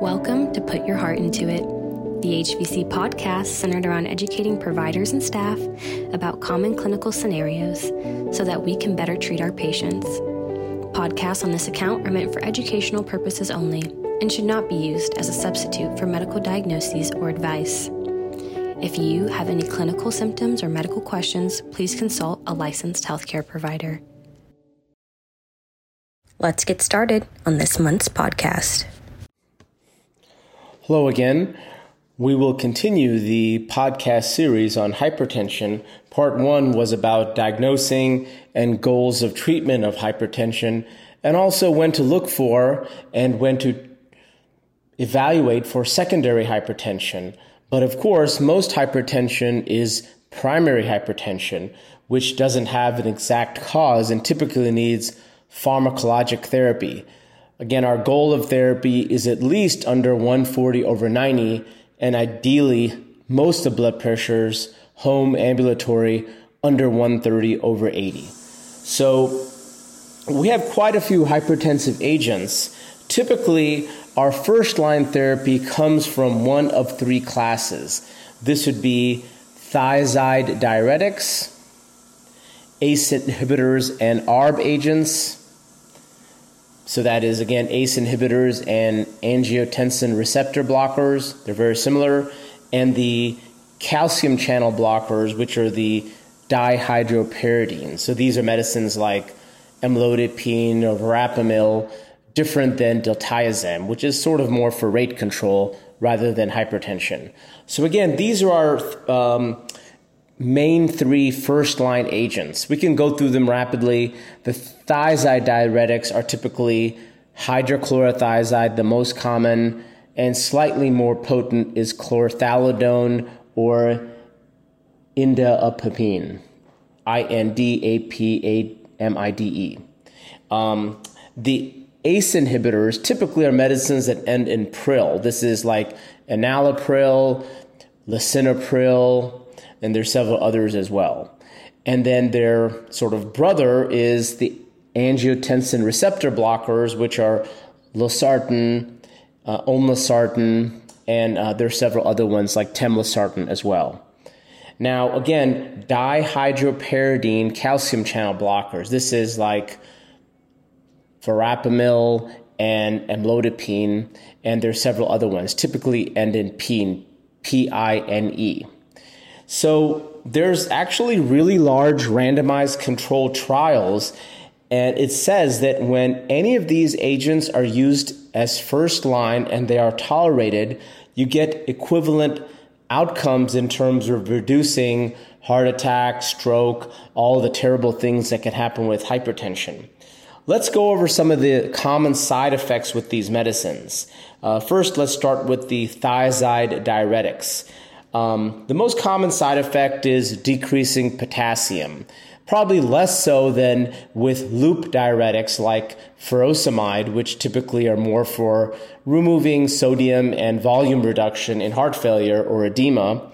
Welcome to Put Your Heart Into It, the HVC podcast centered around educating providers and staff about common clinical scenarios so that we can better treat our patients. Podcasts on this account are meant for educational purposes only and should not be used as a substitute for medical diagnoses or advice. If you have any clinical symptoms or medical questions, please consult a licensed healthcare provider. Let's get started on this month's podcast. Hello again. We will continue the podcast series on hypertension. Part one was about diagnosing and goals of treatment of hypertension, and also when to look for and when to evaluate for secondary hypertension. But of course, most hypertension is primary hypertension, which doesn't have an exact cause and typically needs pharmacologic therapy. Again, our goal of therapy is at least under 140 over 90, and ideally, most of blood pressures, home, ambulatory, under 130 over 80. So, we have quite a few hypertensive agents. Typically, our first line therapy comes from one of three classes. This would be thiazide diuretics, ACE inhibitors, and ARB agents so that is again ACE inhibitors and angiotensin receptor blockers. They're very similar. And the calcium channel blockers, which are the dihydropyridine. So these are medicines like amlodipine or verapamil, different than diltiazem, which is sort of more for rate control rather than hypertension. So again, these are our um, main three first line agents. We can go through them rapidly. The thiazide diuretics are typically hydrochlorothiazide, the most common, and slightly more potent is chlorthalidone or indapamide, I N D A P A M I D E. Um, the ACE inhibitors typically are medicines that end in pril. This is like enalapril, lisinopril, and there's several others as well. And then their sort of brother is the angiotensin receptor blockers, which are losartan, uh, olmesartan, and uh, there's several other ones like telmisartan as well. Now, again, dihydropyridine calcium channel blockers. This is like verapamil and amlodipine, and there's several other ones. Typically end in pine, P-I-N-E. So there's actually really large randomized controlled trials. And it says that when any of these agents are used as first line and they are tolerated, you get equivalent outcomes in terms of reducing heart attack, stroke, all the terrible things that can happen with hypertension. Let's go over some of the common side effects with these medicines. Uh, first, let's start with the thiazide diuretics. Um, the most common side effect is decreasing potassium, probably less so than with loop diuretics like furosemide, which typically are more for removing sodium and volume reduction in heart failure or edema.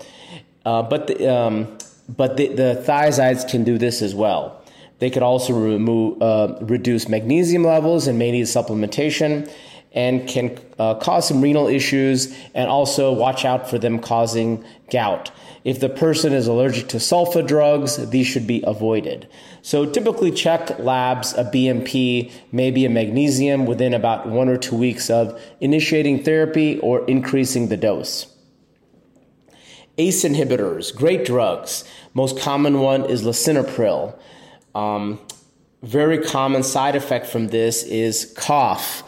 Uh, but the, um, but the, the, thiazides can do this as well. They could also remove, uh, reduce magnesium levels and may need supplementation and can uh, cause some renal issues and also watch out for them causing gout. If the person is allergic to sulfa drugs, these should be avoided. So typically check labs, a BMP, maybe a magnesium within about one or two weeks of initiating therapy or increasing the dose. ACE inhibitors, great drugs. Most common one is lisinopril. Um, very common side effect from this is cough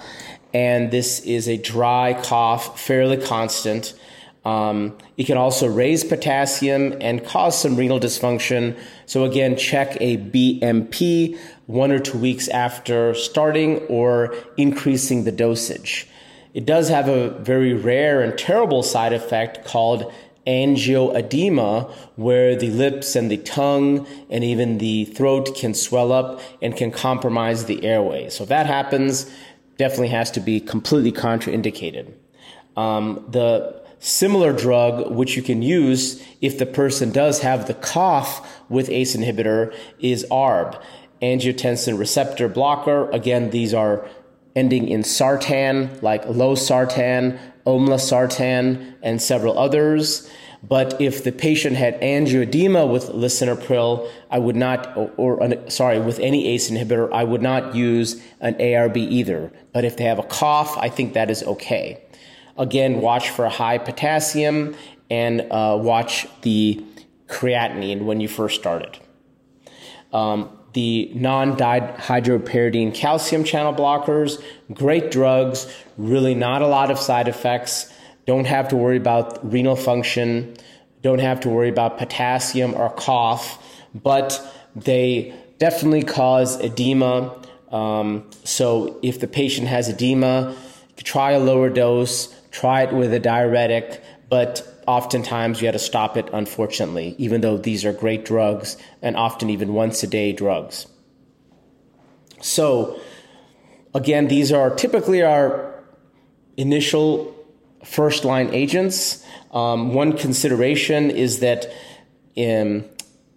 and this is a dry cough, fairly constant. Um, it can also raise potassium and cause some renal dysfunction. So again, check a BMP one or two weeks after starting or increasing the dosage. It does have a very rare and terrible side effect called angioedema, where the lips and the tongue and even the throat can swell up and can compromise the airway. So if that happens, definitely has to be completely contraindicated. Um, the similar drug which you can use if the person does have the cough with ACE inhibitor is ARB, angiotensin receptor blocker. Again, these are ending in sartan, like losartan, olmesartan, and several others. But if the patient had angioedema with lisinopril, I would not, or, or, sorry, with any ACE inhibitor, I would not use an ARB either. But if they have a cough, I think that is okay. Again, watch for a high potassium and uh, watch the creatinine when you first started. Um, the non-dihydropyridine calcium channel blockers, great drugs, really not a lot of side effects. Don't have to worry about renal function, don't have to worry about potassium or cough, but they definitely cause edema. Um, so if the patient has edema, try a lower dose, try it with a diuretic, but oftentimes you had to stop it, unfortunately, even though these are great drugs and often even once a day drugs. So, again, these are typically our initial first line agents. Um, one consideration is that um,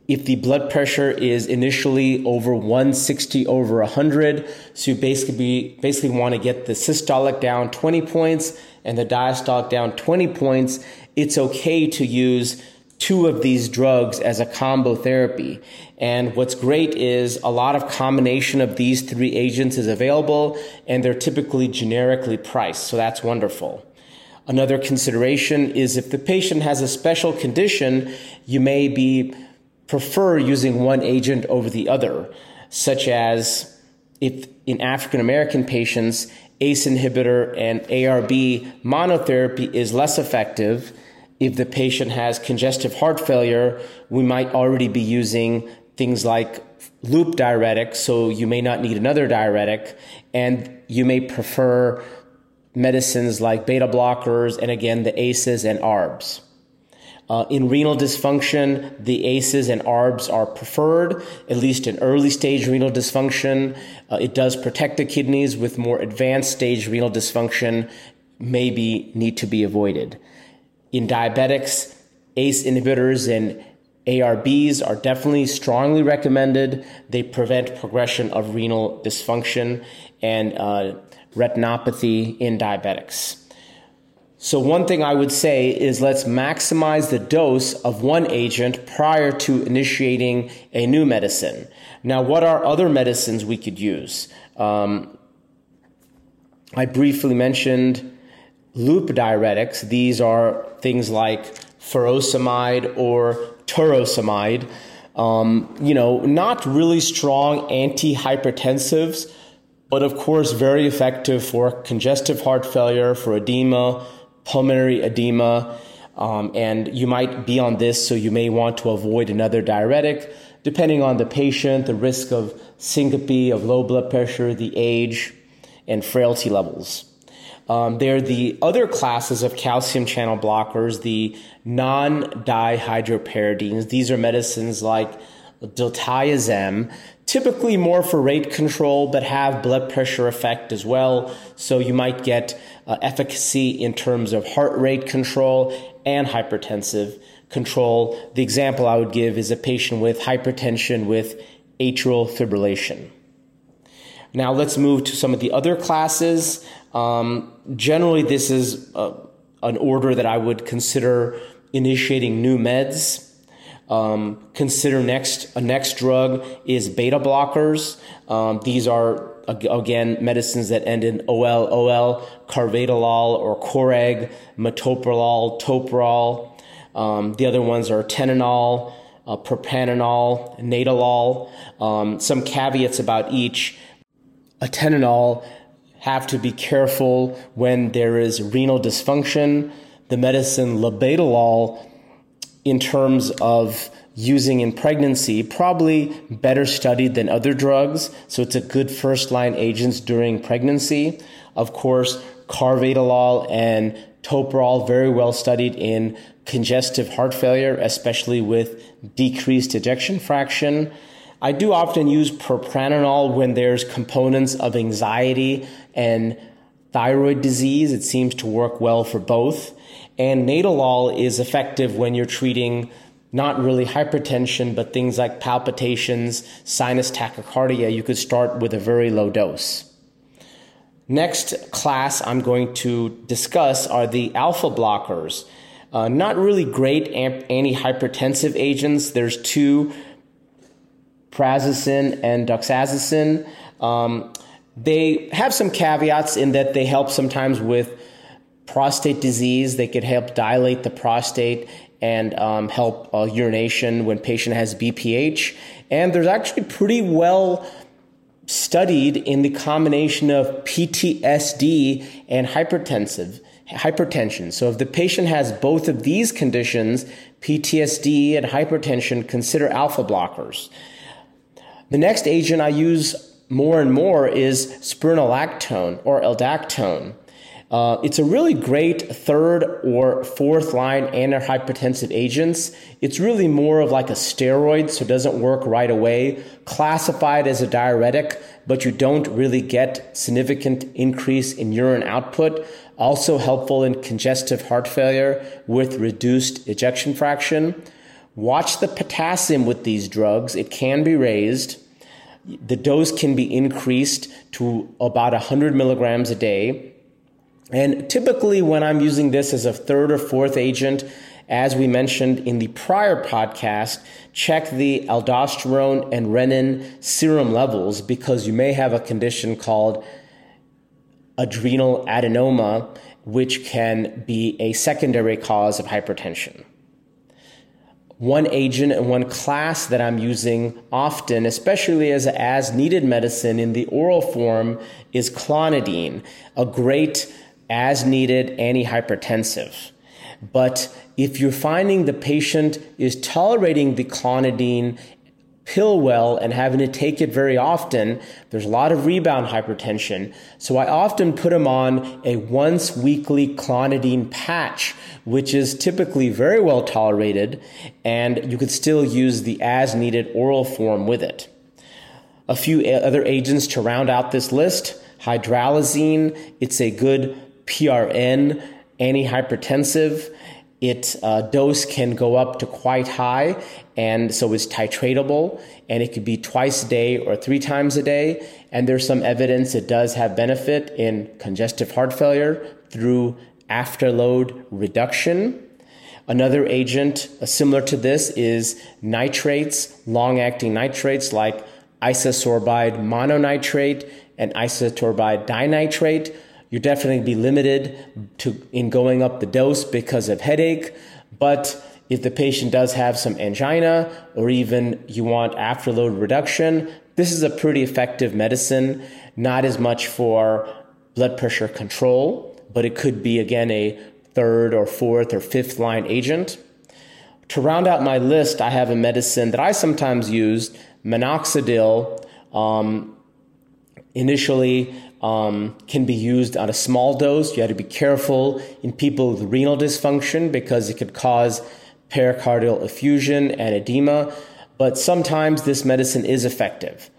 if the blood pressure is initially over 160 over 100, so you basically basically want to get the systolic down 20 points and the diastolic down 20 points, it's okay to use two of these drugs as a combo therapy. And what's great is a lot of combination of these three agents is available and they're typically generically priced. So that's wonderful. Another consideration is if the patient has a special condition, you may be prefer using one agent over the other, such as if in African American patients, ACE inhibitor and ARB monotherapy is less effective. If the patient has congestive heart failure, we might already be using things like loop diuretics, so you may not need another diuretic, and you may prefer medicines like beta blockers and again the ACEs and ARBs. Uh, in renal dysfunction, the ACEs and ARBs are preferred, at least in early stage renal dysfunction. Uh, it does protect the kidneys with more advanced stage renal dysfunction, maybe need to be avoided. In diabetics, ACE inhibitors and ARBs are definitely strongly recommended. They prevent progression of renal dysfunction and uh, retinopathy in diabetics. So, one thing I would say is let's maximize the dose of one agent prior to initiating a new medicine. Now, what are other medicines we could use? Um, I briefly mentioned loop diuretics. These are things like furosemide or torsemide. Um, you know, not really strong antihypertensives, but of course very effective for congestive heart failure, for edema, pulmonary edema. Um, and you might be on this, so you may want to avoid another diuretic, depending on the patient, the risk of syncope, of low blood pressure, the age, and frailty levels. Um, they're the other classes of calcium channel blockers, the non dihydropyridines. These are medicines like diltiazem, typically more for rate control, but have blood pressure effect as well. So you might get uh, efficacy in terms of heart rate control and hypertensive control. The example I would give is a patient with hypertension with atrial fibrillation. Now let's move to some of the other classes. Um, generally, this is uh, an order that I would consider initiating new meds. Um, consider next a next drug is beta blockers. Um, these are again medicines that end in OL, OL, carvedilol or Coreg, metoprolol, toprol. Um, the other ones are atenolol, uh, propranolol, nadolol. Um, some caveats about each. Atenolol have to be careful when there is renal dysfunction. The medicine labetalol, in terms of using in pregnancy, probably better studied than other drugs. So it's a good first line agents during pregnancy. Of course, carvedilol and toprol very well studied in congestive heart failure, especially with decreased ejection fraction. I do often use propranolol when there's components of anxiety and thyroid disease. It seems to work well for both. And nadolol is effective when you're treating not really hypertension, but things like palpitations, sinus tachycardia. You could start with a very low dose. Next class I'm going to discuss are the alpha blockers. Uh, not really great antihypertensive agents. There's two, prazosin and doxazosin. Um, they have some caveats in that they help sometimes with prostate disease. They could help dilate the prostate and um, help uh, urination when patient has BPH. And there's actually pretty well studied in the combination of PTSD and hypertensive hypertension. So if the patient has both of these conditions, PTSD and hypertension, consider alpha blockers. The next agent I use more and more is spironolactone or aldactone. Uh, it's a really great third or fourth line antihypertensive agents. It's really more of like a steroid, so it doesn't work right away. Classified as a diuretic, but you don't really get significant increase in urine output. Also helpful in congestive heart failure with reduced ejection fraction. Watch the potassium with these drugs. It can be raised. The dose can be increased to about 100 milligrams a day. And typically, when I'm using this as a third or fourth agent, as we mentioned in the prior podcast, check the aldosterone and renin serum levels because you may have a condition called adrenal adenoma, which can be a secondary cause of hypertension. One agent and one class that I'm using often, especially as as needed medicine in the oral form, is clonidine, a great as needed antihypertensive. But if you're finding the patient is tolerating the clonidine pill well and having to take it very often, there's a lot of rebound hypertension. So I often put them on a once weekly clonidine patch, which is typically very well tolerated, and you could still use the as needed oral form with it. A few eh, other agents to round out this list hydralazine, it's a good PRN antihypertensive. Its uh, dose can go up to quite high, and so it's titratable, and it could be twice a day or three times a day. And there's some evidence it does have benefit in congestive heart failure through afterload reduction. Another agent uh, similar to this is nitrates, long acting nitrates like isosorbide mononitrate and isosorbide dinitrate you definitely be limited to in going up the dose because of headache. But if the patient does have some angina or even you want afterload reduction, this is a pretty effective medicine. Not as much for blood pressure control, but it could be again a third or fourth or fifth line agent. To round out my list, I have a medicine that I sometimes use, minoxidil. Um, initially, um, can be used on a small dose. You have to be careful in people with renal dysfunction because it could cause pericardial effusion and edema. But sometimes this medicine is effective.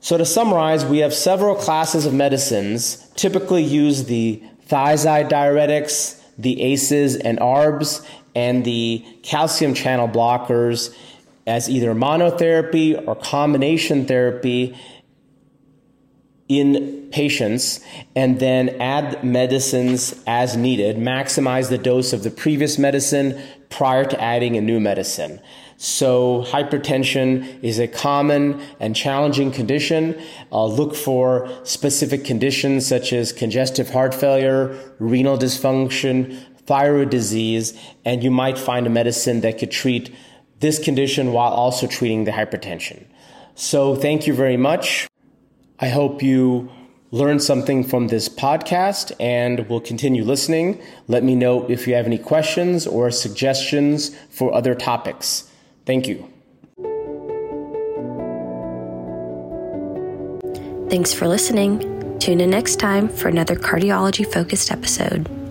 So to summarize, we have several classes of medicines. Typically use the thiazide diuretics, the ACEs and ARBs, and the calcium channel blockers as either monotherapy or combination therapy in patients and then add medicines as needed, maximize the dose of the previous medicine prior to adding a new medicine. So hypertension is a common and challenging condition. Uh, look for specific conditions such as congestive heart failure, renal dysfunction, thyroid disease, and you might find a medicine that could treat this condition while also treating the hypertension. So thank you very much. I hope you learned something from this podcast and will continue listening. Let me know if you have any questions or suggestions for other topics. Thank you. Thanks for listening. Tune in next time for another cardiology focused episode.